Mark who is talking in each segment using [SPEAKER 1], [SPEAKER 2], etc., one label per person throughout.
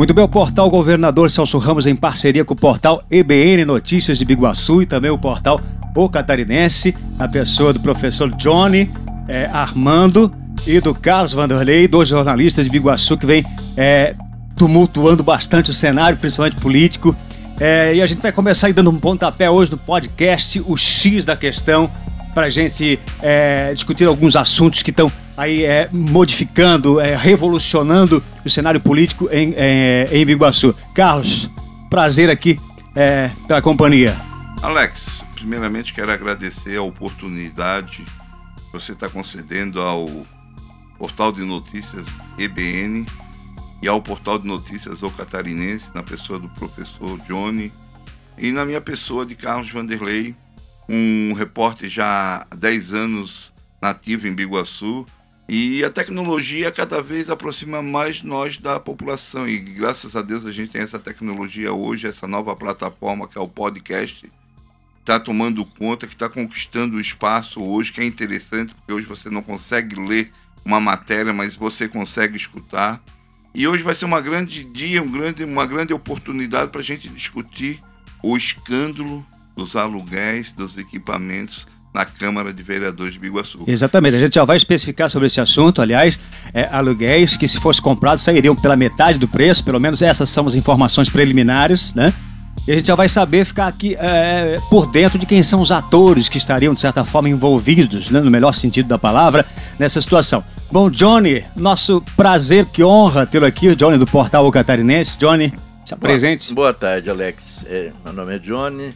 [SPEAKER 1] Muito bem, o portal Governador Celso Ramos, em parceria com o portal EBN Notícias de Biguaçu e também o portal O Catarinense, na pessoa do professor Johnny é, Armando e do Carlos Vanderlei, dois jornalistas de Biguaçu que vem é, tumultuando bastante o cenário, principalmente político. É, e a gente vai começar aí dando um pontapé hoje no podcast, o X da questão, para a gente é, discutir alguns assuntos que estão aí é, modificando, é, revolucionando o cenário político em, é, em Biguaçu. Carlos, prazer aqui é, pela companhia.
[SPEAKER 2] Alex, primeiramente quero agradecer a oportunidade que você está concedendo ao portal de notícias EBN e ao portal de notícias O Catarinense, na pessoa do professor Johnny e na minha pessoa de Carlos Vanderlei, um repórter já há 10 anos nativo em Biguaçu. E a tecnologia cada vez aproxima mais nós da população. E graças a Deus a gente tem essa tecnologia hoje, essa nova plataforma que é o podcast, está tomando conta, que está conquistando o espaço hoje, que é interessante, porque hoje você não consegue ler uma matéria, mas você consegue escutar. E hoje vai ser uma grande dia, um grande, uma grande oportunidade para a gente discutir o escândalo dos aluguéis dos equipamentos na Câmara de Vereadores de Biguaçu.
[SPEAKER 1] Exatamente, a gente já vai especificar sobre esse assunto, aliás, é, aluguéis que se fosse comprado sairiam pela metade do preço, pelo menos essas são as informações preliminares, né? E a gente já vai saber ficar aqui é, por dentro de quem são os atores que estariam, de certa forma, envolvidos, né, no melhor sentido da palavra, nessa situação. Bom, Johnny, nosso prazer, que honra tê-lo aqui, o Johnny do Portal o Catarinense. Johnny, se apresente.
[SPEAKER 3] Boa, boa tarde, Alex. É, meu nome é Johnny,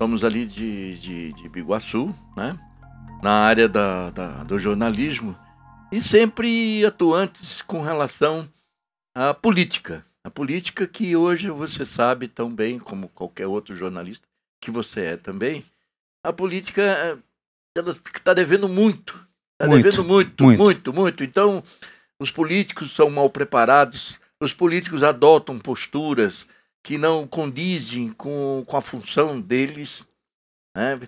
[SPEAKER 3] somos ali de, de, de Biguaçu, né? na área da, da, do jornalismo e sempre atuantes com relação à política. A política que hoje você sabe tão bem como qualquer outro jornalista que você é também, a política eh, ela está devendo muito Está devendo muito, muito, muito, muito. Então, os políticos são mal preparados, os políticos adotam posturas que não condizem com, com a função deles. Né?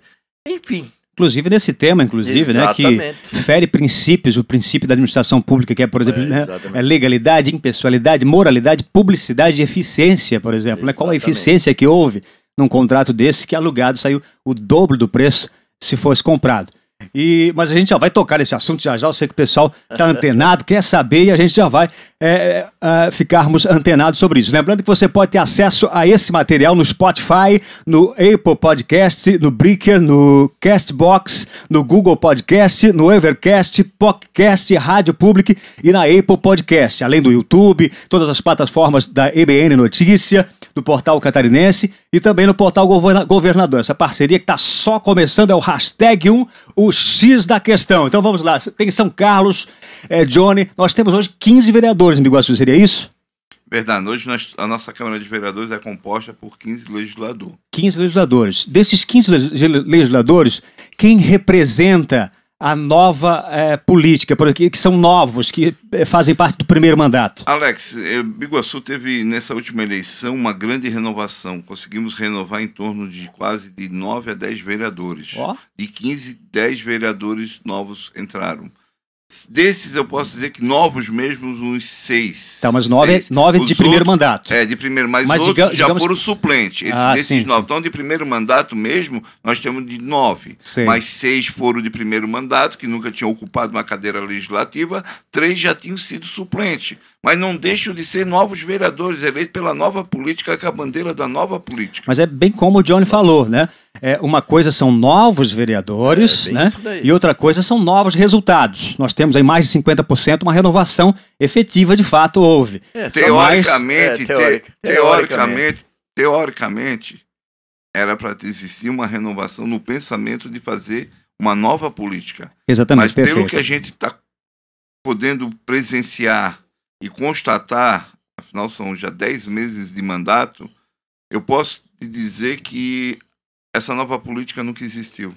[SPEAKER 3] Enfim,
[SPEAKER 1] Inclusive nesse tema, inclusive, né, que fere princípios, o princípio da administração pública, que é, por exemplo, é, né, é legalidade, impessoalidade, moralidade, publicidade e eficiência, por exemplo. Né? Qual a eficiência que houve num contrato desse que alugado saiu o dobro do preço se fosse comprado? E, mas a gente já vai tocar nesse assunto já já. Eu sei que o pessoal está antenado, quer saber e a gente já vai é, é, ficarmos antenados sobre isso. Lembrando que você pode ter acesso a esse material no Spotify, no Apple Podcast, no Breaker, no Castbox, no Google Podcast, no Evercast, Podcast, Rádio Public e na Apple Podcast, além do YouTube, todas as plataformas da EBN Notícia do portal catarinense e também no portal Governador. Essa parceria que está só começando é o hashtag 1, o X da questão. Então vamos lá, tem São Carlos, é, Johnny, nós temos hoje 15 vereadores em Biguaçu, seria isso?
[SPEAKER 2] Verdade, hoje nós, a nossa Câmara de Vereadores é composta por 15 legisladores.
[SPEAKER 1] 15 legisladores. Desses 15 legisladores, quem representa a nova é, política, porque que são novos, que é, fazem parte do primeiro mandato?
[SPEAKER 2] Alex, eh, Biguaçu teve nessa última eleição uma grande renovação. Conseguimos renovar em torno de quase de 9 a 10 vereadores. Oh. De 15, 10 vereadores novos entraram. Desses eu posso dizer que novos mesmo, uns seis.
[SPEAKER 1] Tá, mas nove, seis. nove de primeiro outros, mandato.
[SPEAKER 2] É, de primeiro, mas, mas outros diga, já digamos... foram suplentes. Esse, ah, desses sim, nove. Sim. Então, de primeiro mandato mesmo, nós temos de nove. Sim. Mas seis foram de primeiro mandato, que nunca tinham ocupado uma cadeira legislativa, três já tinham sido suplentes mas não deixam de ser novos vereadores eleitos pela nova política, com a bandeira da nova política.
[SPEAKER 1] Mas é bem como o Johnny falou, né? É, uma coisa são novos vereadores, é, né? E outra coisa são novos resultados. Nós temos aí mais de 50% uma renovação efetiva, de fato, houve.
[SPEAKER 2] É, teoricamente, é, te, teoricamente, teoricamente, era para existir uma renovação no pensamento de fazer uma nova política.
[SPEAKER 1] Exatamente, Mas
[SPEAKER 2] perfeito. pelo que a gente está podendo presenciar e constatar, afinal são já 10 meses de mandato, eu posso te dizer que essa nova política nunca existiu.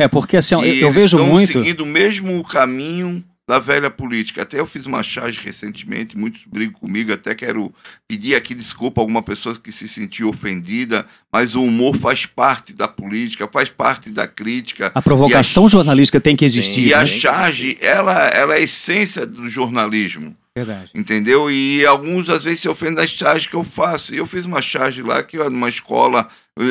[SPEAKER 1] É, porque assim, eu, eu vejo
[SPEAKER 2] estão
[SPEAKER 1] muito.
[SPEAKER 2] seguindo o mesmo caminho da velha política. Até eu fiz uma charge recentemente, muitos brigam comigo, até quero pedir aqui desculpa a alguma pessoa que se sentiu ofendida, mas o humor faz parte da política, faz parte da crítica.
[SPEAKER 1] A provocação a... jornalística tem que existir.
[SPEAKER 2] E né? a charge, ela, ela é a essência do jornalismo. Verdade. Entendeu? E alguns às vezes se ofendem das charges que eu faço. E eu fiz uma charge lá, que numa escola,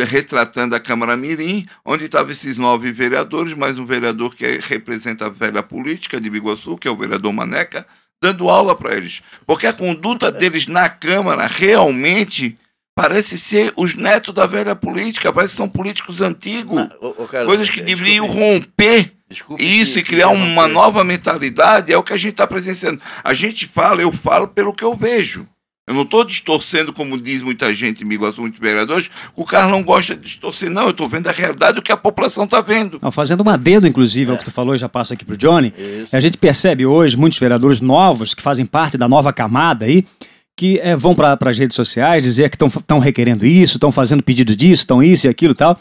[SPEAKER 2] retratando a Câmara Mirim, onde estavam esses nove vereadores, mais um vereador que representa a velha política de Biguaçu, que é o vereador Maneca, dando aula para eles. Porque a conduta deles na Câmara realmente parece ser os netos da velha política, parece que são políticos antigos. Não, ô, Carlos, coisas que deveriam romper Desculpe isso e criar uma nova mentalidade é o que a gente está presenciando. A gente fala, eu falo pelo que eu vejo. Eu não estou distorcendo, como diz muita gente, amigos, muitos vereadores, o Carlos não gosta de distorcer, não. Eu estou vendo a realidade do que a população está vendo.
[SPEAKER 1] Não, fazendo uma dedo, inclusive, é. ao que tu falou, já passo aqui para o Johnny. Isso. A gente percebe hoje muitos vereadores novos que fazem parte da nova camada aí, que é, vão para as redes sociais dizer que estão requerendo isso, estão fazendo pedido disso, estão isso e aquilo e tal.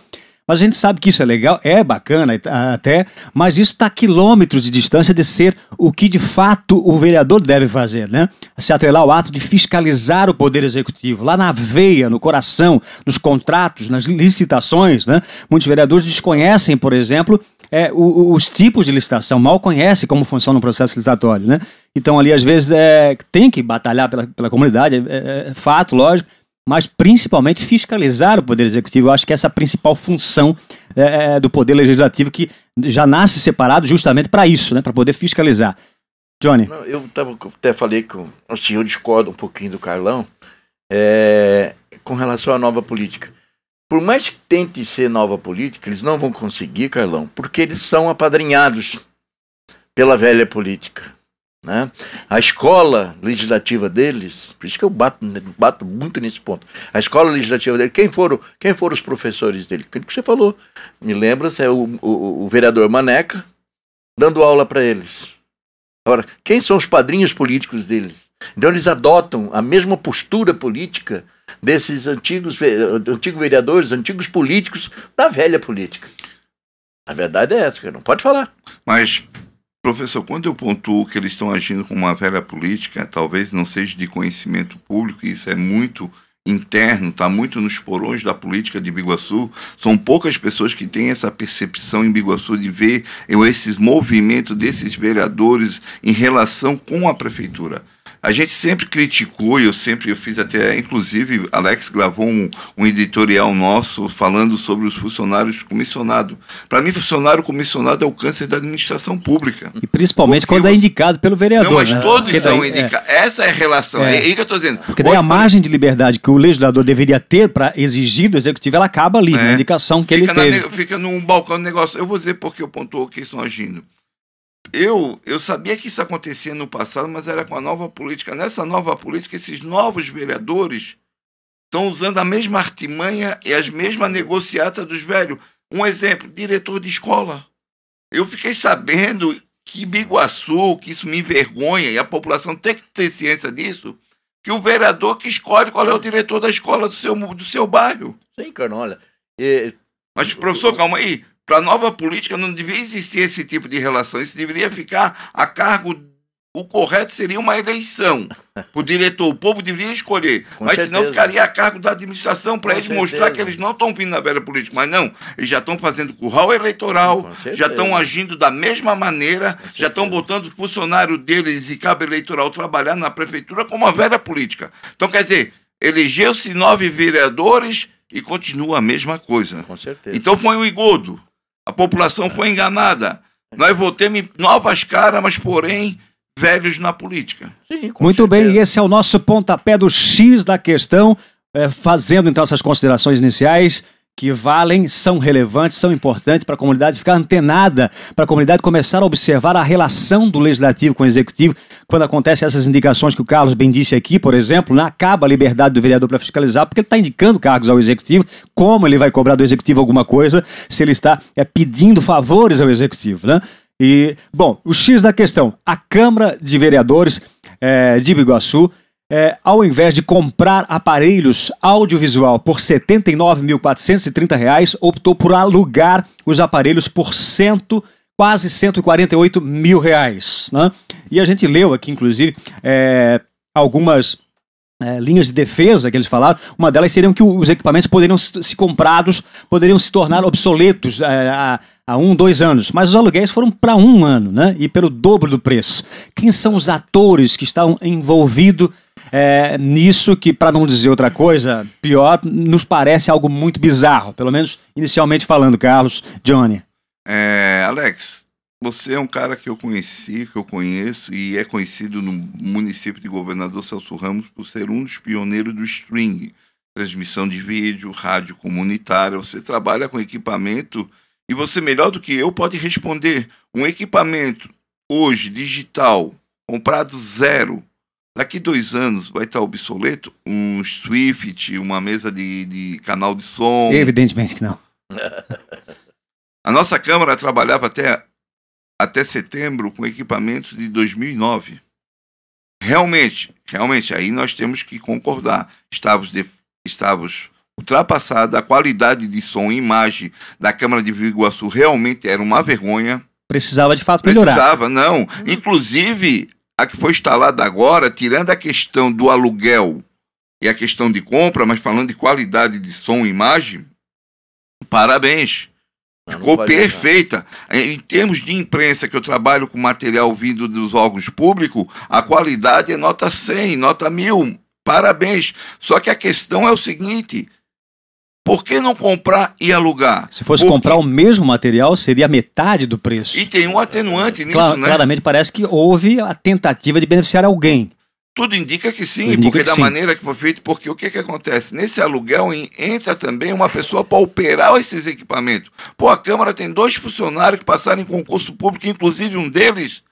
[SPEAKER 1] Mas a gente sabe que isso é legal, é bacana até, mas isso está a quilômetros de distância de ser o que de fato o vereador deve fazer, né? Se atrelar ao ato de fiscalizar o poder executivo, lá na veia, no coração, nos contratos, nas licitações, né? Muitos vereadores desconhecem, por exemplo, é, os tipos de licitação, mal conhecem como funciona o processo licitatório, né? Então ali às vezes é, tem que batalhar pela, pela comunidade, é, é, é fato, lógico, mas principalmente fiscalizar o Poder Executivo. Eu acho que essa é a principal função é, é do Poder Legislativo, que já nasce separado justamente para isso, né, para poder fiscalizar. Johnny?
[SPEAKER 3] Não, eu tava, até falei que assim, eu discordo um pouquinho do Carlão é, com relação à nova política. Por mais que tente ser nova política, eles não vão conseguir, Carlão, porque eles são apadrinhados pela velha política. Né? A escola legislativa deles, por isso que eu bato, bato muito nesse ponto. A escola legislativa deles, quem foram, quem foram os professores dele? O que você falou? Me lembra, é o, o, o vereador Maneca dando aula para eles. Agora, quem são os padrinhos políticos deles? Então eles adotam a mesma postura política desses antigos, antigos vereadores, antigos políticos da velha política. A verdade é essa, não pode falar.
[SPEAKER 2] Mas Professor, quando eu pontuo que eles estão agindo com uma velha política, talvez não seja de conhecimento público, isso é muito interno, está muito nos porões da política de Biguaçu. São poucas pessoas que têm essa percepção em Biguaçu de ver esses movimentos desses vereadores em relação com a prefeitura. A gente sempre criticou, e eu sempre eu fiz até, inclusive, Alex gravou um, um editorial nosso falando sobre os funcionários comissionados. Para mim, funcionário comissionado é o câncer da administração pública.
[SPEAKER 1] E principalmente Porque quando é você... é indicado pelo vereador. Não,
[SPEAKER 2] mas né? todos Porque são indicados. É... Essa é a relação. É, é aí que eu estou dizendo.
[SPEAKER 1] Porque daí Hoje, a margem de liberdade que o legislador deveria ter para exigir do executivo, ela acaba ali, é. na indicação que fica ele teve.
[SPEAKER 2] Na, fica num balcão de negócio. Eu vou dizer porque eu pontuou que estão agindo eu, eu sabia que isso acontecia no passado, mas era com a nova política. Nessa nova política, esses novos vereadores estão usando a mesma artimanha e as mesmas negociatas dos velhos. Um exemplo, diretor de escola. Eu fiquei sabendo que Biguaçu, que isso me envergonha, e a população tem que ter ciência disso, que o vereador que escolhe qual é o diretor da escola do seu, do seu bairro.
[SPEAKER 3] Sim, Carnola. E...
[SPEAKER 2] Mas, professor, calma aí. Para a nova política não devia existir esse tipo de relação. Isso deveria ficar a cargo. O correto seria uma eleição o diretor. O povo deveria escolher. Com mas certeza. senão ficaria a cargo da administração para eles certeza. mostrar que eles não estão vindo na velha política. Mas não, eles já estão fazendo curral eleitoral, já estão agindo da mesma maneira, já estão botando o funcionário deles e cabo eleitoral trabalhar na prefeitura como a velha política. Então, quer dizer, elegeu-se nove vereadores e continua a mesma coisa.
[SPEAKER 3] Com certeza.
[SPEAKER 2] Então põe o Igodo. A população foi enganada. Nós voltemos novas caras, mas porém velhos na política.
[SPEAKER 1] Sim, Muito certeza. bem, esse é o nosso pontapé do X da questão, é, fazendo então essas considerações iniciais que valem, são relevantes, são importantes para a comunidade ficar antenada, para a comunidade começar a observar a relação do legislativo com o executivo, quando acontecem essas indicações que o Carlos bem disse aqui, por exemplo, né, acaba a liberdade do vereador para fiscalizar, porque ele está indicando cargos ao executivo, como ele vai cobrar do executivo alguma coisa, se ele está é, pedindo favores ao executivo, né? E, bom, o X da questão, a Câmara de Vereadores é, de Biguaçu é, ao invés de comprar aparelhos audiovisual por R$ 79.430, optou por alugar os aparelhos por cento, quase 148 mil reais. Né? E a gente leu aqui, inclusive, é, algumas é, linhas de defesa que eles falaram, uma delas seriam que os equipamentos poderiam se comprados, poderiam se tornar obsoletos é, há, há, um, dois anos. Mas os aluguéis foram para um ano, né? E pelo dobro do preço. Quem são os atores que estão envolvidos é, nisso que, para não dizer outra coisa, pior, nos parece algo muito bizarro, pelo menos inicialmente falando, Carlos, Johnny.
[SPEAKER 2] É, Alex, você é um cara que eu conheci, que eu conheço e é conhecido no município de Governador Celso Ramos por ser um dos pioneiros do string, transmissão de vídeo, rádio comunitária. Você trabalha com equipamento e você melhor do que eu pode responder um equipamento hoje digital comprado zero daqui dois anos vai estar obsoleto um Swift, uma mesa de, de canal de som.
[SPEAKER 1] Evidentemente que não.
[SPEAKER 2] A nossa câmara trabalhava até até setembro com equipamentos de 2009. Realmente, realmente, aí nós temos que concordar. Estávamos, de, estávamos ultrapassados, a qualidade de som e imagem da Câmara de Viguaçu realmente era uma vergonha.
[SPEAKER 1] Precisava de fato melhorar.
[SPEAKER 2] Precisava, não. Inclusive, a que foi instalada agora, tirando a questão do aluguel e a questão de compra, mas falando de qualidade de som e imagem, parabéns. Ficou perfeita. Em termos de imprensa, que eu trabalho com material vindo dos órgãos públicos, a qualidade é nota 100, nota 1000. Parabéns. Só que a questão é o seguinte: por que não comprar e alugar?
[SPEAKER 1] Se fosse Porque... comprar o mesmo material, seria metade do preço.
[SPEAKER 2] E tem um atenuante nisso, né?
[SPEAKER 1] Claramente parece que houve a tentativa de beneficiar alguém.
[SPEAKER 2] Tudo indica que sim, indica porque que da sim. maneira que foi feito, porque o que, que acontece? Nesse aluguel entra também uma pessoa para operar esses equipamentos. Pô, a Câmara tem dois funcionários que passaram em concurso público, inclusive um deles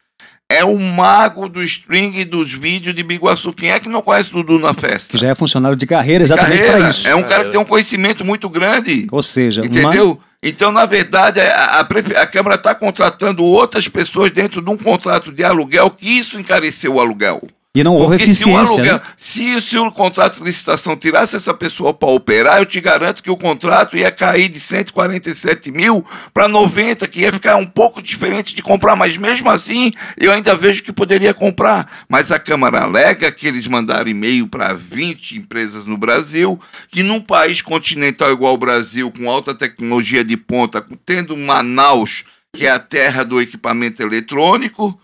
[SPEAKER 2] é o mago do string dos vídeos de Biguaçu. Quem é que não conhece Dudu na festa?
[SPEAKER 1] Que já é funcionário de carreira exatamente para isso.
[SPEAKER 2] É um cara que tem um conhecimento muito grande.
[SPEAKER 1] Ou seja,
[SPEAKER 2] entendeu? Uma... Então, na verdade, a, a, a Câmara está contratando outras pessoas dentro de um contrato de aluguel, que isso encareceu o aluguel.
[SPEAKER 1] E não houve Porque eficiência. Se o, aluguel,
[SPEAKER 2] né? se, se o contrato de licitação tirasse essa pessoa para operar, eu te garanto que o contrato ia cair de 147 mil para 90, que ia ficar um pouco diferente de comprar. Mas mesmo assim, eu ainda vejo que poderia comprar. Mas a Câmara alega que eles mandaram e-mail para 20 empresas no Brasil, que num país continental igual ao Brasil, com alta tecnologia de ponta, tendo Manaus, que é a terra do equipamento eletrônico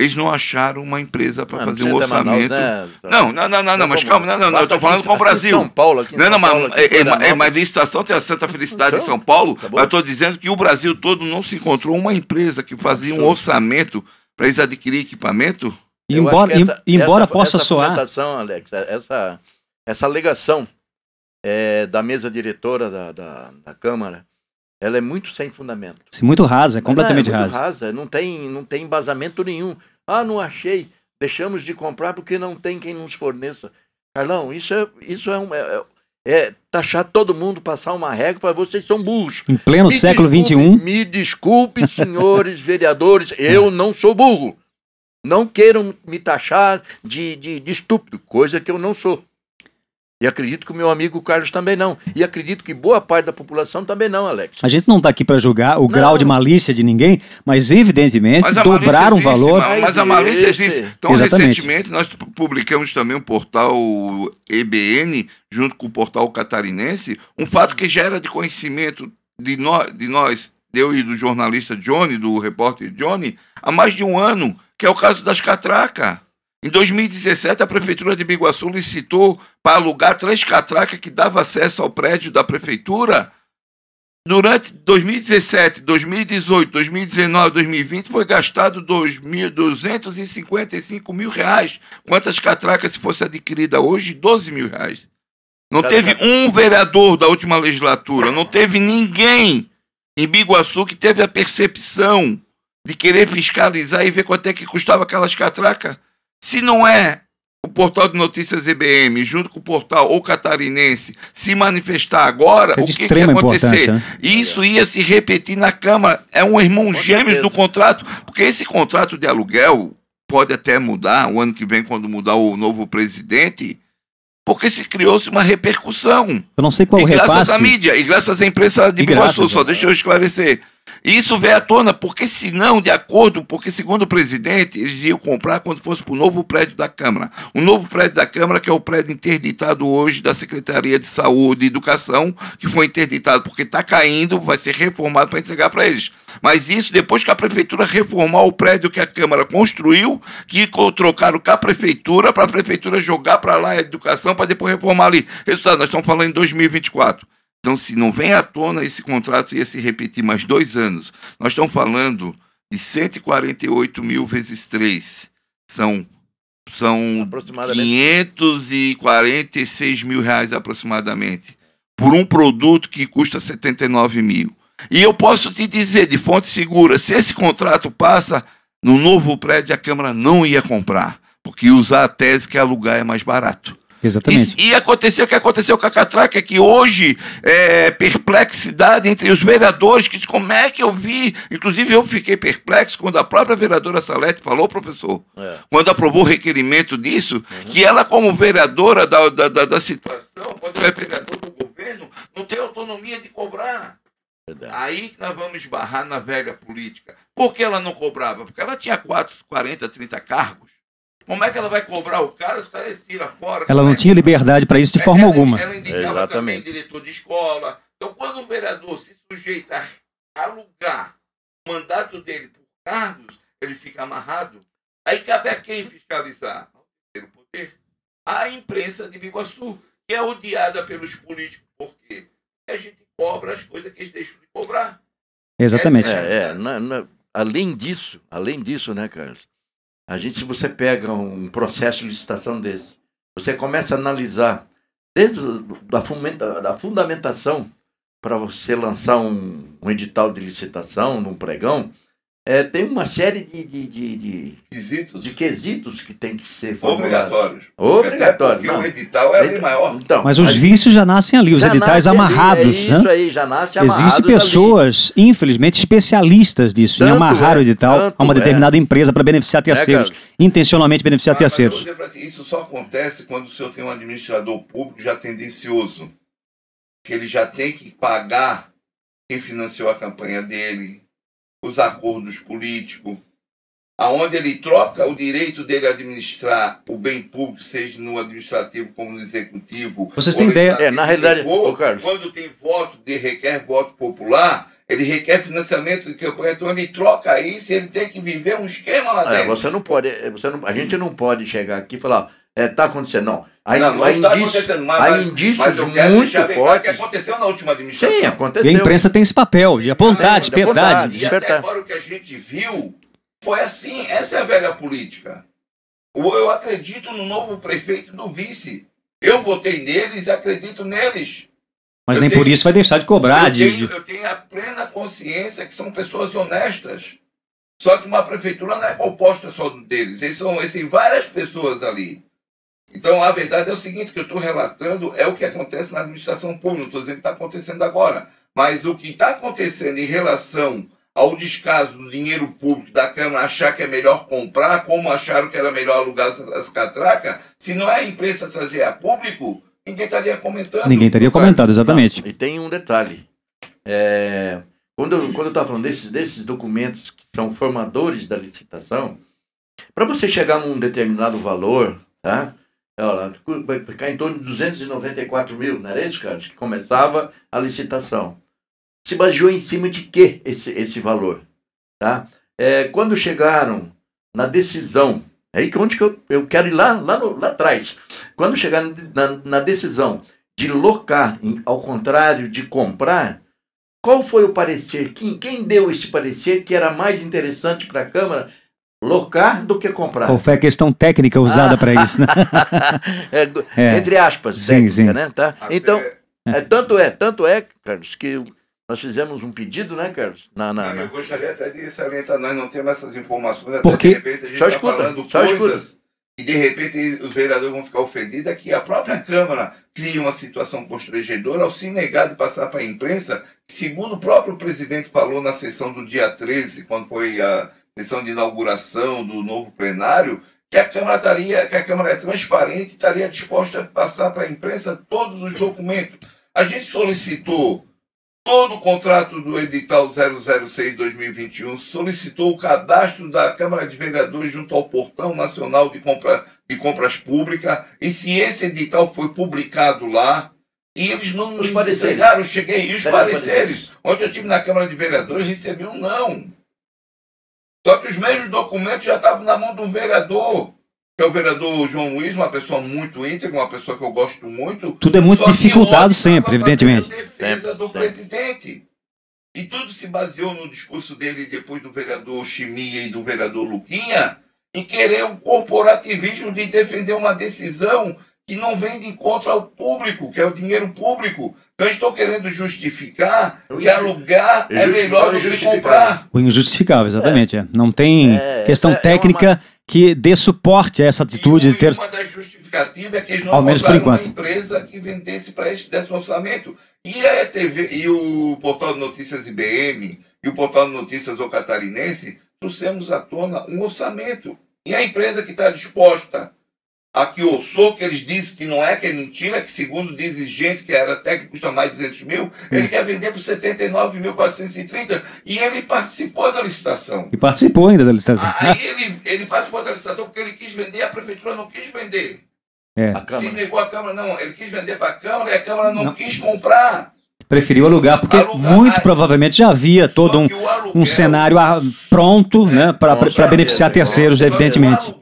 [SPEAKER 2] eles não acharam uma empresa para fazer um orçamento. Manaus, né? Não, não, não, não, não, mas calma, não, não, não, eu estou falando com o Brasil. São
[SPEAKER 3] Paulo, aqui
[SPEAKER 2] não, não, mas, é, é, é, mas licitação tem a Santa Felicidade em São Paulo, tá mas eu estou dizendo que o Brasil todo não se encontrou uma empresa que fazia um orçamento para eles adquirir equipamento.
[SPEAKER 1] E embora, essa, embora essa, possa essa soar.
[SPEAKER 3] Alex, essa, essa alegação é, da mesa diretora da, da, da Câmara ela é muito sem fundamento.
[SPEAKER 1] Sim, muito rasa, é completamente não, é muito
[SPEAKER 3] rasa. rasa. Não tem, não tem embasamento nenhum. Ah, não achei. Deixamos de comprar porque não tem quem nos forneça. Carlão, isso é, isso é, um, é, é taxar todo mundo, passar uma regra e falar, vocês são burros.
[SPEAKER 1] Em pleno me século XXI.
[SPEAKER 3] Me desculpe, senhores vereadores, eu não sou burro. Não queiram me taxar de, de, de estúpido, coisa que eu não sou. E acredito que o meu amigo Carlos também não. E acredito que boa parte da população também não, Alex.
[SPEAKER 1] A gente não está aqui para julgar o não. grau de malícia de ninguém, mas evidentemente mas dobrar um valor.
[SPEAKER 2] Mas, mas a malícia existe. Então, Exatamente. recentemente, nós publicamos também um portal EBN, junto com o portal catarinense, um fato que já era de conhecimento de, no, de nós, eu e do jornalista Johnny, do repórter Johnny, há mais de um ano, que é o caso das catracas. Em 2017, a Prefeitura de Biguaçu licitou para alugar três catracas que davam acesso ao prédio da Prefeitura. Durante 2017, 2018, 2019, 2020, foi gastado 255 mil reais. Quantas catracas, se fosse adquirida hoje? 12 mil reais. Não teve um vereador da última legislatura, não teve ninguém em Biguaçu que teve a percepção de querer fiscalizar e ver quanto é que custava aquelas catracas. Se não é o portal de notícias EBM, junto com o portal O Catarinense, se manifestar agora, é o que, que ia acontecer? Né? Isso ia se repetir na Câmara. É um irmão gêmeos do contrato, porque esse contrato de aluguel pode até mudar o ano que vem, quando mudar o novo presidente, porque se criou-se uma repercussão.
[SPEAKER 1] Eu não sei qual e
[SPEAKER 2] repasse. Graças à mídia e graças à imprensa de Iguaçu, só deixa eu esclarecer Isso veio à tona, porque senão, de acordo, porque segundo o presidente, eles iam comprar quando fosse para o novo prédio da Câmara. O novo prédio da Câmara, que é o prédio interditado hoje da Secretaria de Saúde e Educação, que foi interditado porque está caindo, vai ser reformado para entregar para eles. Mas isso depois que a Prefeitura reformar o prédio que a Câmara construiu, que trocaram com a Prefeitura, para a Prefeitura jogar para lá a educação, para depois reformar ali. Resultado, nós estamos falando em 2024. Então, se não vem à tona esse contrato ia se repetir mais dois anos, nós estamos falando de 148 mil vezes 3. São, são 546 mil reais aproximadamente. Por um produto que custa 79 mil. E eu posso te dizer, de fonte segura, se esse contrato passa, no novo prédio a Câmara não ia comprar. Porque usar a tese que alugar é mais barato.
[SPEAKER 1] Exatamente.
[SPEAKER 2] E, e, aconteceu o que aconteceu com a Catraca, que hoje é perplexidade entre os vereadores, que como é que eu vi, inclusive eu fiquei perplexo quando a própria vereadora Salete falou, professor, é. quando aprovou o requerimento disso, uhum. que ela como vereadora da, da, da, da situação, quando é vereador do governo, não tem autonomia de cobrar. Verdade. Aí que nós vamos esbarrar na velha política. Por que ela não cobrava? Porque ela tinha 4, 40, 30 cargos. Como é que ela vai cobrar o cara se o cara tira fora?
[SPEAKER 1] Ela não
[SPEAKER 2] é
[SPEAKER 1] tinha liberdade para isso de forma
[SPEAKER 2] ela,
[SPEAKER 1] alguma.
[SPEAKER 2] Ela indicava Exatamente. também diretor de escola. Então, quando o vereador se sujeita a alugar o mandato dele por cargos, ele fica amarrado. Aí cabe a quem fiscalizar? O poder. A imprensa de Biguaçu, que é odiada pelos políticos. Por quê? Porque a gente cobra as coisas que eles deixam de cobrar.
[SPEAKER 1] Exatamente.
[SPEAKER 3] É, é na, na, além disso, além disso, né, Carlos? A gente, se você pega um processo de licitação desse, você começa a analisar desde a, da fundamentação para você lançar um, um, edital de licitação, num pregão, é, tem uma série de, de, de, de,
[SPEAKER 2] quesitos.
[SPEAKER 3] de quesitos que tem que ser
[SPEAKER 2] obrigatórios.
[SPEAKER 3] Obrigatórios.
[SPEAKER 2] Porque o edital é bem maior.
[SPEAKER 1] Então, mas os vícios já nascem ali, os editais amarrados.
[SPEAKER 3] Ali, é isso né? aí, já nasce amarrado.
[SPEAKER 1] Existem pessoas, ali. infelizmente, especialistas disso, tanto em amarrar é, o edital a uma determinada é. empresa para beneficiar terceiros. É, intencionalmente beneficiar mas, terceiros.
[SPEAKER 2] Mas isso só acontece quando o senhor tem um administrador público já tendencioso. Que ele já tem que pagar quem financiou a campanha dele, os acordos políticos, aonde ele troca o direito dele administrar o bem público, seja no administrativo como no executivo.
[SPEAKER 1] Vocês têm ideia?
[SPEAKER 3] É, na realidade,
[SPEAKER 2] for, quando tem voto, de requer voto popular, ele requer financiamento de campanha, então ele troca isso e ele tem que viver um esquema lá
[SPEAKER 3] é, dentro. É, você não pode, você não, a gente não pode chegar aqui e falar, é, tá acontecendo, não. Há, não, não há está indícios, acontecendo, mas, há indícios mas eu quero muito fortes.
[SPEAKER 2] que aconteceu na última administração.
[SPEAKER 3] Sim, aconteceu.
[SPEAKER 1] E a imprensa tem esse papel de apontar, de despertar.
[SPEAKER 2] De despertar. E até agora o que a gente viu foi assim, essa é a velha política. Eu acredito no novo prefeito do vice. Eu votei neles e acredito neles.
[SPEAKER 1] Mas eu nem tenho, por isso vai deixar de cobrar.
[SPEAKER 2] Eu,
[SPEAKER 1] de...
[SPEAKER 2] Tenho, eu tenho a plena consciência que são pessoas honestas. Só que uma prefeitura não é composta só deles. Eles são eles têm várias pessoas ali. Então, a verdade é o seguinte, que eu estou relatando é o que acontece na administração pública, não estou dizendo que está acontecendo agora. Mas o que está acontecendo em relação ao descaso do dinheiro público da Câmara achar que é melhor comprar, como acharam que era melhor alugar as, as catracas, se não é a imprensa trazer a público, ninguém estaria comentando.
[SPEAKER 1] Ninguém teria comentado, exatamente.
[SPEAKER 3] E tem um detalhe. É, quando eu estava quando falando desses, desses documentos que são formadores da licitação, para você chegar num determinado valor, tá? Vai ficar em torno de 294 mil, não era isso, Carlos? Que começava a licitação. Se baseou em cima de que esse, esse valor? Tá? É, quando chegaram na decisão, é aí que onde que eu, eu quero ir lá, lá, no, lá atrás. Quando chegaram na, na decisão de locar, em, ao contrário de comprar, qual foi o parecer? Quem, quem deu esse parecer que era mais interessante para a Câmara locar do que comprar.
[SPEAKER 1] Qual foi a questão técnica usada ah. para isso? Né?
[SPEAKER 3] é, é. Entre aspas, sim, técnica, sim. né? Tá? Então, é, tanto é, tanto é, Carlos, que nós fizemos um pedido, né, Carlos?
[SPEAKER 2] Na, na, na... Eu gostaria até de salientar, nós não temos essas informações,
[SPEAKER 1] Porque...
[SPEAKER 2] de repente a gente está falando só coisas escuta. e de repente os vereadores vão ficar ofendidos, é que a própria Câmara cria uma situação constrangedora ao se negar de passar para a imprensa, segundo o próprio presidente falou na sessão do dia 13, quando foi a sessão de inauguração do novo plenário, que a Câmara estaria, que a Câmara é transparente, estaria disposta a passar para a imprensa todos os documentos. A gente solicitou todo o contrato do edital 006-2021 solicitou o cadastro da Câmara de Vereadores junto ao Portão Nacional de, Compra, de Compras Públicas, e se esse edital foi publicado lá, e eles não nos entregaram, cheguei, e os pareceres, pareceres, onde eu tive na Câmara de Vereadores, recebi um não. Só que os mesmos documentos já estavam na mão de um vereador que é o vereador João Luiz, uma pessoa muito íntegra, uma pessoa que eu gosto muito.
[SPEAKER 1] Tudo é muito dificultado sempre, evidentemente.
[SPEAKER 2] defesa sempre, do sempre. presidente. E tudo se baseou no discurso dele depois do vereador Chimia e do vereador Luquinha, em querer um corporativismo de defender uma decisão que não vem de encontro ao público, que é o dinheiro público. Eu estou querendo justificar que alugar é melhor do que comprar.
[SPEAKER 1] O injustificável, exatamente. É. Não tem é, questão técnica é uma... que dê suporte a essa atitude
[SPEAKER 2] e
[SPEAKER 1] de ter.
[SPEAKER 2] Uma das justificativas é que eles não Ao menos por enquanto. uma empresa que vendesse para este décimo orçamento. E a ETV e o Portal de Notícias IBM e o Portal de Notícias O Catarinense trouxemos à tona um orçamento. E a empresa que está disposta a que ouçou, que eles dizem que não é, que é mentira, que segundo dizem gente que era até que custa mais de 200 mil, ele quer vender por 79.430 e ele participou da licitação.
[SPEAKER 1] E participou ainda da licitação.
[SPEAKER 2] Aí ele, ele participou da licitação porque ele quis vender, a prefeitura não quis vender. É. Se negou a Câmara, não, ele quis vender para a Câmara e a Câmara não, não. quis comprar
[SPEAKER 1] preferiu alugar, porque alugar, muito provavelmente já havia todo um, um cenário pronto né, para beneficiar terceiros, evidentemente.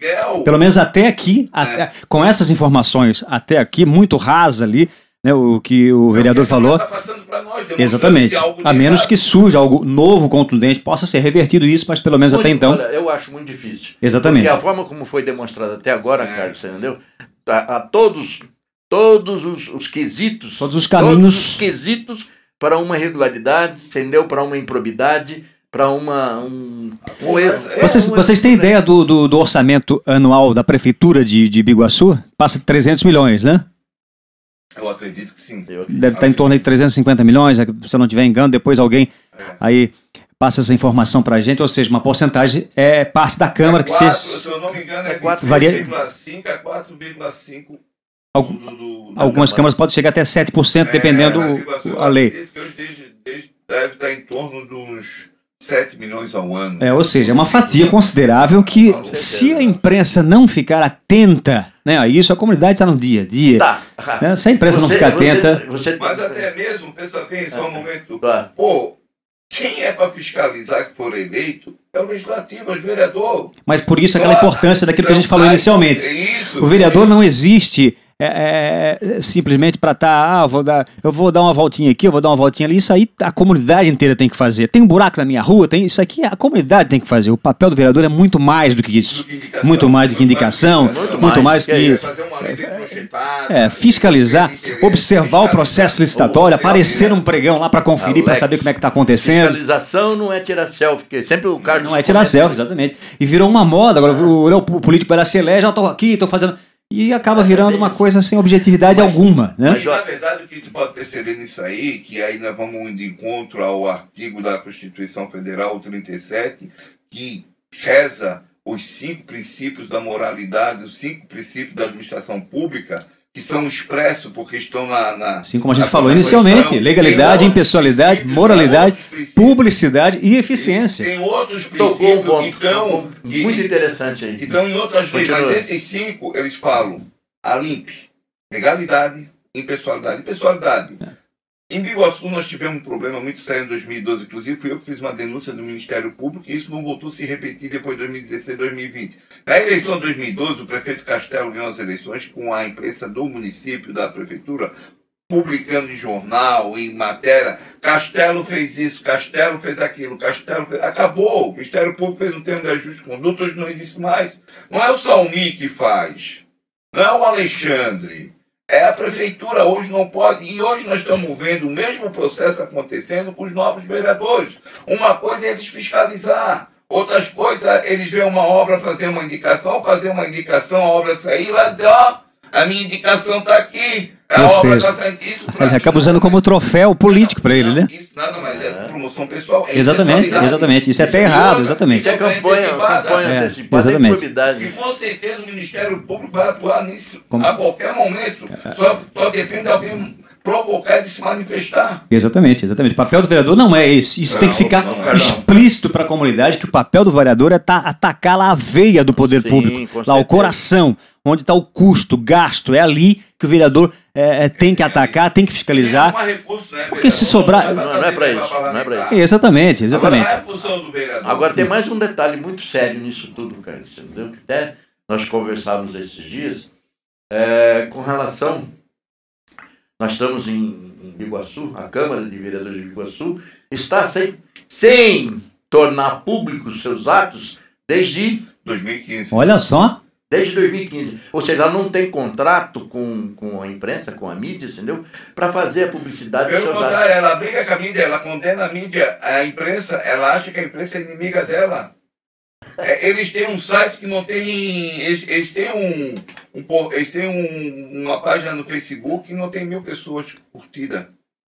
[SPEAKER 1] Pelo menos até aqui, é. até, com essas informações até aqui, muito rasa ali, né, o que o vereador falou. Tá nós, Exatamente. A menos que surja algo novo, contundente, possa ser revertido isso, mas pelo menos muito, até então. Olha,
[SPEAKER 3] eu acho muito difícil.
[SPEAKER 1] Exatamente.
[SPEAKER 3] Porque a forma como foi demonstrado até agora, é. Carlos, você entendeu? A, a todos todos os, os quesitos,
[SPEAKER 1] todos os caminhos, todos
[SPEAKER 3] os quesitos para uma irregularidade, entendeu? Para uma improbidade, para uma um, um
[SPEAKER 1] erro. Vocês, um vocês têm ideia do, do, do, orçamento anual da prefeitura de, de Biguaçu? Passa de 300 milhões, né?
[SPEAKER 2] Eu acredito que sim.
[SPEAKER 1] Deve estar em torno de 350 milhões, se eu não tiver engano, depois alguém é. aí passa essa informação para a gente, ou seja, uma porcentagem é parte da Câmara é
[SPEAKER 2] que
[SPEAKER 1] seja...
[SPEAKER 2] Se eu não me engano, é 4,5 a 4,5
[SPEAKER 1] Algum, do, do, algumas câmaras podem chegar até 7%, dependendo é, a, a lei.
[SPEAKER 2] Deve estar em torno dos 7 milhões ao ano.
[SPEAKER 1] É, ou seja, é uma fatia considerável que, se a imprensa não ficar atenta né, a isso, a comunidade está no dia a dia. Tá. Né, se a imprensa você, não ficar atenta.
[SPEAKER 2] Você, você... Mas até mesmo, pensa bem, só um momento. Tá. Pô, quem é para fiscalizar que for eleito é o legislativo, é o vereador.
[SPEAKER 1] Mas por isso aquela importância daquilo que a gente falou inicialmente. É o vereador é não existe é, é, é, simplesmente para estar, tá, ah, vou dar, eu vou dar uma voltinha aqui, eu vou dar uma voltinha ali, isso aí a comunidade inteira tem que fazer. Tem um buraco na minha rua, tem isso aqui a comunidade tem que fazer. O papel do vereador é muito mais do que isso, do que muito mais do que indicação, muito, muito mais, que, é, fiscalizar, observar o processo licitatório, aparecer um pregão lá para conferir, para saber como é que está acontecendo.
[SPEAKER 3] Fiscalização não é tirar selfie, porque sempre o Carlos
[SPEAKER 1] não é tirar selfie, exatamente. E virou uma moda agora o, o político vai lá se elege, eu tô aqui, tô fazendo e acaba virando uma coisa sem objetividade mas, alguma. Né?
[SPEAKER 2] Mas, na verdade, o que tu pode perceber nisso aí, que aí nós vamos de encontro ao artigo da Constituição Federal 37, que reza os cinco princípios da moralidade, os cinco princípios da administração pública, que são expressos porque estão na. na
[SPEAKER 1] assim como a gente falou inicialmente: legalidade, impessoalidade, moralidade, publicidade e eficiência.
[SPEAKER 2] Tem outros princípios um que estão.
[SPEAKER 3] Muito interessante aí.
[SPEAKER 2] Que estão em outras leis, mas esses cinco, eles falam a LIMP, legalidade, impessoalidade. Impessoalidade. É. Em Biguaçu nós tivemos um problema muito sério em 2012, inclusive fui eu que fiz uma denúncia do Ministério Público e isso não voltou a se repetir depois de 2016 2020. Na eleição de 2012, o prefeito Castelo ganhou as eleições com a imprensa do município, da prefeitura, publicando em jornal, em matéria. Castelo fez isso, Castelo fez aquilo, Castelo fez... Acabou. O Ministério Público fez um termo de ajuste de conduta, hoje não existe mais. Não é o Salmi que faz. Não é o Alexandre. É a prefeitura hoje não pode, e hoje nós estamos vendo o mesmo processo acontecendo com os novos vereadores. Uma coisa é eles fiscalizar, outras coisas, eles veem uma obra fazer uma indicação, fazer uma indicação, a obra sair lá dizer, ó, a minha indicação está aqui, a Ou obra está saindo. Isso
[SPEAKER 1] ele acaba usando como troféu político para ele, né?
[SPEAKER 2] Isso nada mais é promoção pessoal. É
[SPEAKER 1] exatamente, exatamente. Isso é até errado, exatamente. Isso
[SPEAKER 3] é campanha, campanha
[SPEAKER 1] é, antecipada exatamente.
[SPEAKER 2] E com certeza o Ministério Público vai atuar nisso como? a qualquer momento. É. Só, só depende de alguém provocar de se manifestar.
[SPEAKER 1] Exatamente, exatamente. O papel do vereador não é esse. Isso não, tem que ficar não, explícito para a comunidade que o papel do vereador é tá, atacar lá a veia do poder Sim, público, lá o coração, onde está o custo, o gasto. É ali que o vereador é, é, tem que atacar, tem que fiscalizar. É recurso, né, porque se sobrar.
[SPEAKER 3] Não, não, é para isso. Não é para isso.
[SPEAKER 1] Exatamente, exatamente. Agora,
[SPEAKER 3] é a função do vereador. Agora tem mais um detalhe muito sério nisso tudo, cara. Entendeu? Até nós conversávamos esses dias é, com relação nós estamos em, em Biguaçu, a Câmara de Vereadores de Biguaçu está sem, sem tornar públicos seus atos desde
[SPEAKER 2] 2015.
[SPEAKER 1] Olha só.
[SPEAKER 3] Desde 2015. Ou seja, ela não tem contrato com, com a imprensa, com a mídia, entendeu? Para fazer a publicidade
[SPEAKER 2] Pelo contrário, ela briga com a mídia, ela condena a mídia, a imprensa, ela acha que a imprensa é inimiga dela. É, eles têm um site que não tem. Eles, eles têm, um, um eles têm um, uma página no Facebook que não tem mil pessoas curtidas.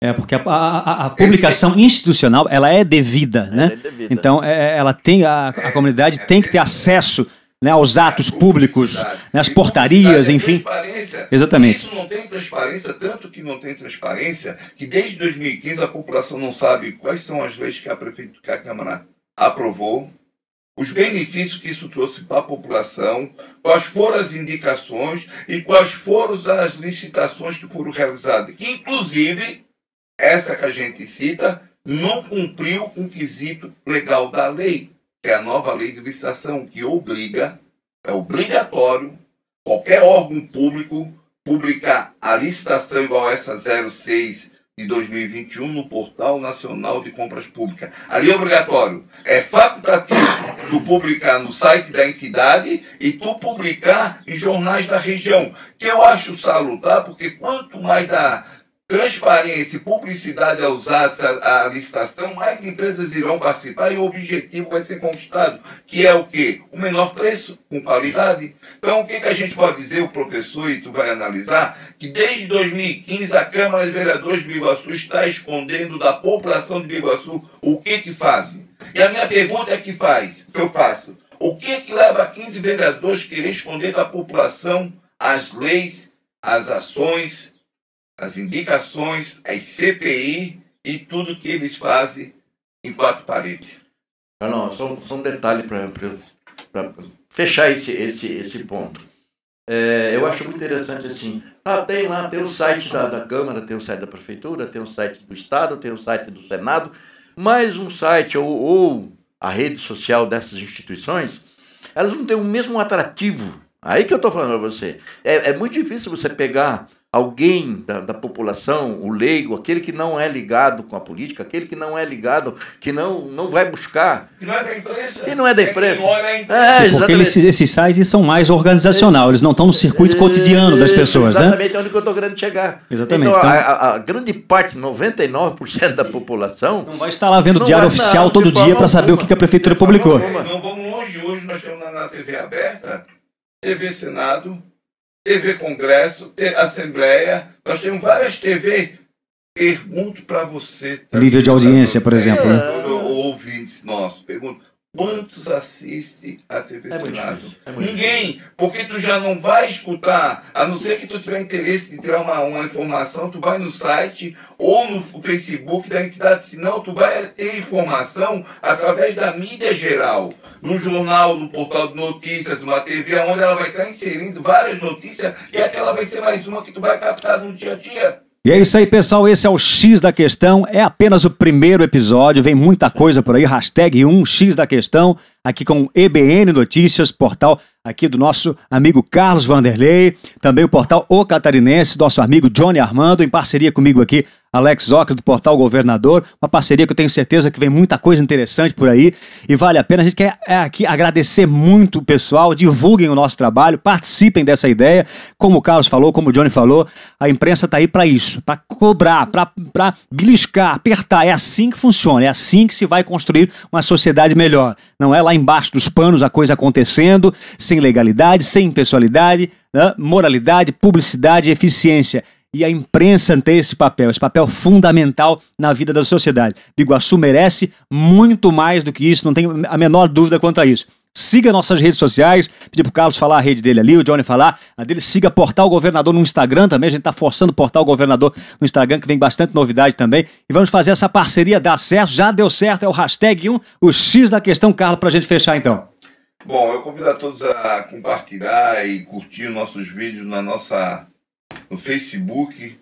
[SPEAKER 1] É, porque a, a, a publicação institucional ela é devida, né? É devida. Então, é, ela tem, a, a comunidade é, tem que ter acesso né, aos atos públicos, né, às portarias, enfim. Exatamente.
[SPEAKER 2] Isso não tem transparência, tanto que não tem transparência, que desde 2015 a população não sabe quais são as leis que a prefeitura, que a Câmara aprovou, os benefícios que isso trouxe para a população, quais foram as indicações e quais foram as licitações que foram realizadas. Que, inclusive, essa que a gente cita, não cumpriu o quesito legal da lei, é a nova lei de licitação, que obriga, é obrigatório, qualquer órgão público publicar a licitação igual a essa 06 de 2021 no Portal Nacional de Compras Públicas. Ali é obrigatório. É facultativo tu publicar no site da entidade e tu publicar em jornais da região. Que eu acho salutar, porque quanto mais dá transparência e publicidade aos atos, a, a, licitação, mais empresas irão participar e o objetivo vai ser conquistado, que é o quê? O menor preço, com qualidade. Então, o que, que a gente pode dizer, o professor, e tu vai analisar, que desde 2015 a Câmara de Vereadores de Biguaçu está escondendo da população de Biguaçu o que que fazem. E a minha pergunta é que faz, que eu faço, o que que leva 15 vereadores a querer esconder da população as leis, as ações, as indicações, as CPI e tudo que eles fazem em quatro paredes.
[SPEAKER 3] Não, não só, só um detalhe para fechar esse, esse, esse ponto. É, eu acho muito interessante assim. Ah, tem lá, tem o site da, da Câmara, tem o site da Prefeitura, tem o site do Estado, tem o site do Senado, mais um site ou, ou a rede social dessas instituições, elas não têm o mesmo atrativo. Aí que eu estou falando para você. É, é muito difícil você pegar alguém da, da, população, o leigo, aquele que não é ligado com a política, aquele que não é ligado, que não, não vai buscar.
[SPEAKER 2] Que não é da imprensa.
[SPEAKER 3] Que não é da imprensa. É,
[SPEAKER 1] é Sim, porque eles, esses sites são mais organizacional, eles não estão no circuito cotidiano das pessoas,
[SPEAKER 3] exatamente, né? Exatamente, é onde eu estou querendo chegar.
[SPEAKER 1] Exatamente.
[SPEAKER 3] Então, então... A, a, grande parte, 99% da população...
[SPEAKER 1] Não vai estar lá vendo o diário oficial não, todo dia para saber o que a prefeitura publicou.
[SPEAKER 2] Não vamos longe, hoje nós estamos na TV aberta, TV Senado, TV Congresso, Assembleia, nós temos várias TV. Pergunto para você.
[SPEAKER 1] Tá Nível de audiência, por exemplo. Né?
[SPEAKER 2] Ouvintes nossos, pergunto. Quantos assiste a TV é Senado? É Ninguém, porque tu já não vai escutar, a não ser que tu tiver interesse de tirar uma, uma informação, tu vai no site ou no Facebook da entidade, senão tu vai ter informação através da mídia geral, no jornal, no portal de notícias, numa TV, onde ela vai estar inserindo várias notícias e aquela vai ser mais uma que tu vai captar no dia a dia.
[SPEAKER 1] E é isso aí, pessoal. Esse é o X da Questão. É apenas o primeiro episódio. Vem muita coisa por aí. Hashtag 1X da Questão. Aqui com EBN Notícias, portal aqui do nosso amigo Carlos Vanderlei. Também o portal O Catarinense, nosso amigo Johnny Armando, em parceria comigo aqui, Alex Ocre, do portal Governador. Uma parceria que eu tenho certeza que vem muita coisa interessante por aí. E vale a pena. A gente quer é, aqui agradecer muito o pessoal. Divulguem o nosso trabalho, participem dessa ideia. Como o Carlos falou, como o Johnny falou, a imprensa está aí para isso, para cobrar, para beliscar, apertar. É assim que funciona, é assim que se vai construir uma sociedade melhor. Não é lá embaixo dos panos a coisa acontecendo, sem legalidade, sem impessoalidade, né? moralidade, publicidade e eficiência. E a imprensa tem esse papel, esse papel fundamental na vida da sociedade. Biguaçu merece muito mais do que isso, não tenho a menor dúvida quanto a isso. Siga nossas redes sociais. Pedir pro Carlos falar a rede dele ali, o Johnny falar a dele. Siga Portal Governador no Instagram também. A gente tá forçando o Portal Governador no Instagram, que vem bastante novidade também. E vamos fazer essa parceria dar certo. Já deu certo, é o hashtag 1, o X da questão, Carlos, pra gente fechar então.
[SPEAKER 2] Bom, eu convido a todos a compartilhar e curtir nossos vídeos na nossa, no Facebook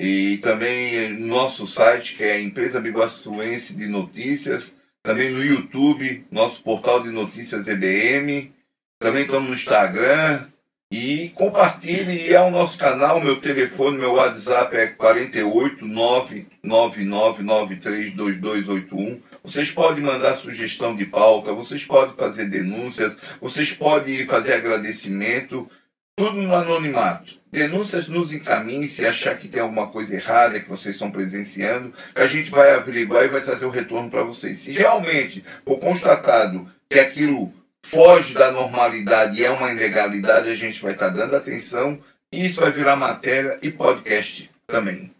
[SPEAKER 2] e também no nosso site, que é Empresa Biguaçuense de Notícias também no YouTube, nosso portal de notícias EBM, também estamos no Instagram. E compartilhe é o nosso canal, meu telefone, meu WhatsApp é 48999932281. Vocês podem mandar sugestão de pauta, vocês podem fazer denúncias, vocês podem fazer agradecimento, tudo no anonimato. Denúncias nos encaminhem se achar que tem alguma coisa errada que vocês estão presenciando, que a gente vai averiguar e vai trazer o retorno para vocês. Se realmente for constatado que aquilo foge da normalidade e é uma ilegalidade, a gente vai estar tá dando atenção e isso vai virar matéria e podcast também.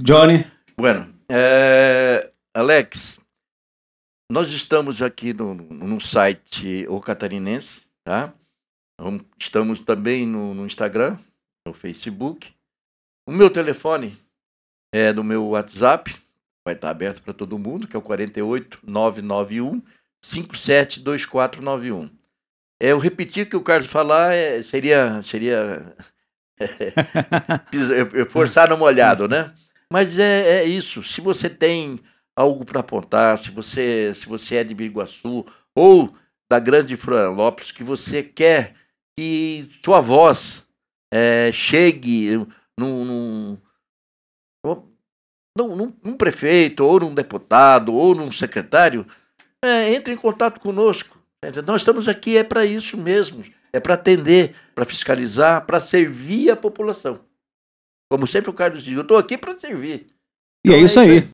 [SPEAKER 1] Johnny?
[SPEAKER 3] Bueno, é, Alex, nós estamos aqui no, no site O Catarinense, tá? Estamos também no, no Instagram, no Facebook. O meu telefone é do meu WhatsApp, vai estar aberto para todo mundo, que é o 48 991 572491. É, eu repetir que o Carlos falar é, seria seria forçar no molhado, né? Mas é, é isso. Se você tem algo para apontar, se você se você é de Biguaçu ou da Grande Florianópolis que você quer que sua voz é, chegue num, num, num, num, prefeito, ou num deputado, ou num secretário, é, entre em contato conosco. Nós estamos aqui é para isso mesmo, é para atender, para fiscalizar, para servir a população. Como sempre o Carlos diz, eu estou aqui para servir.
[SPEAKER 1] E é então, é isso aí.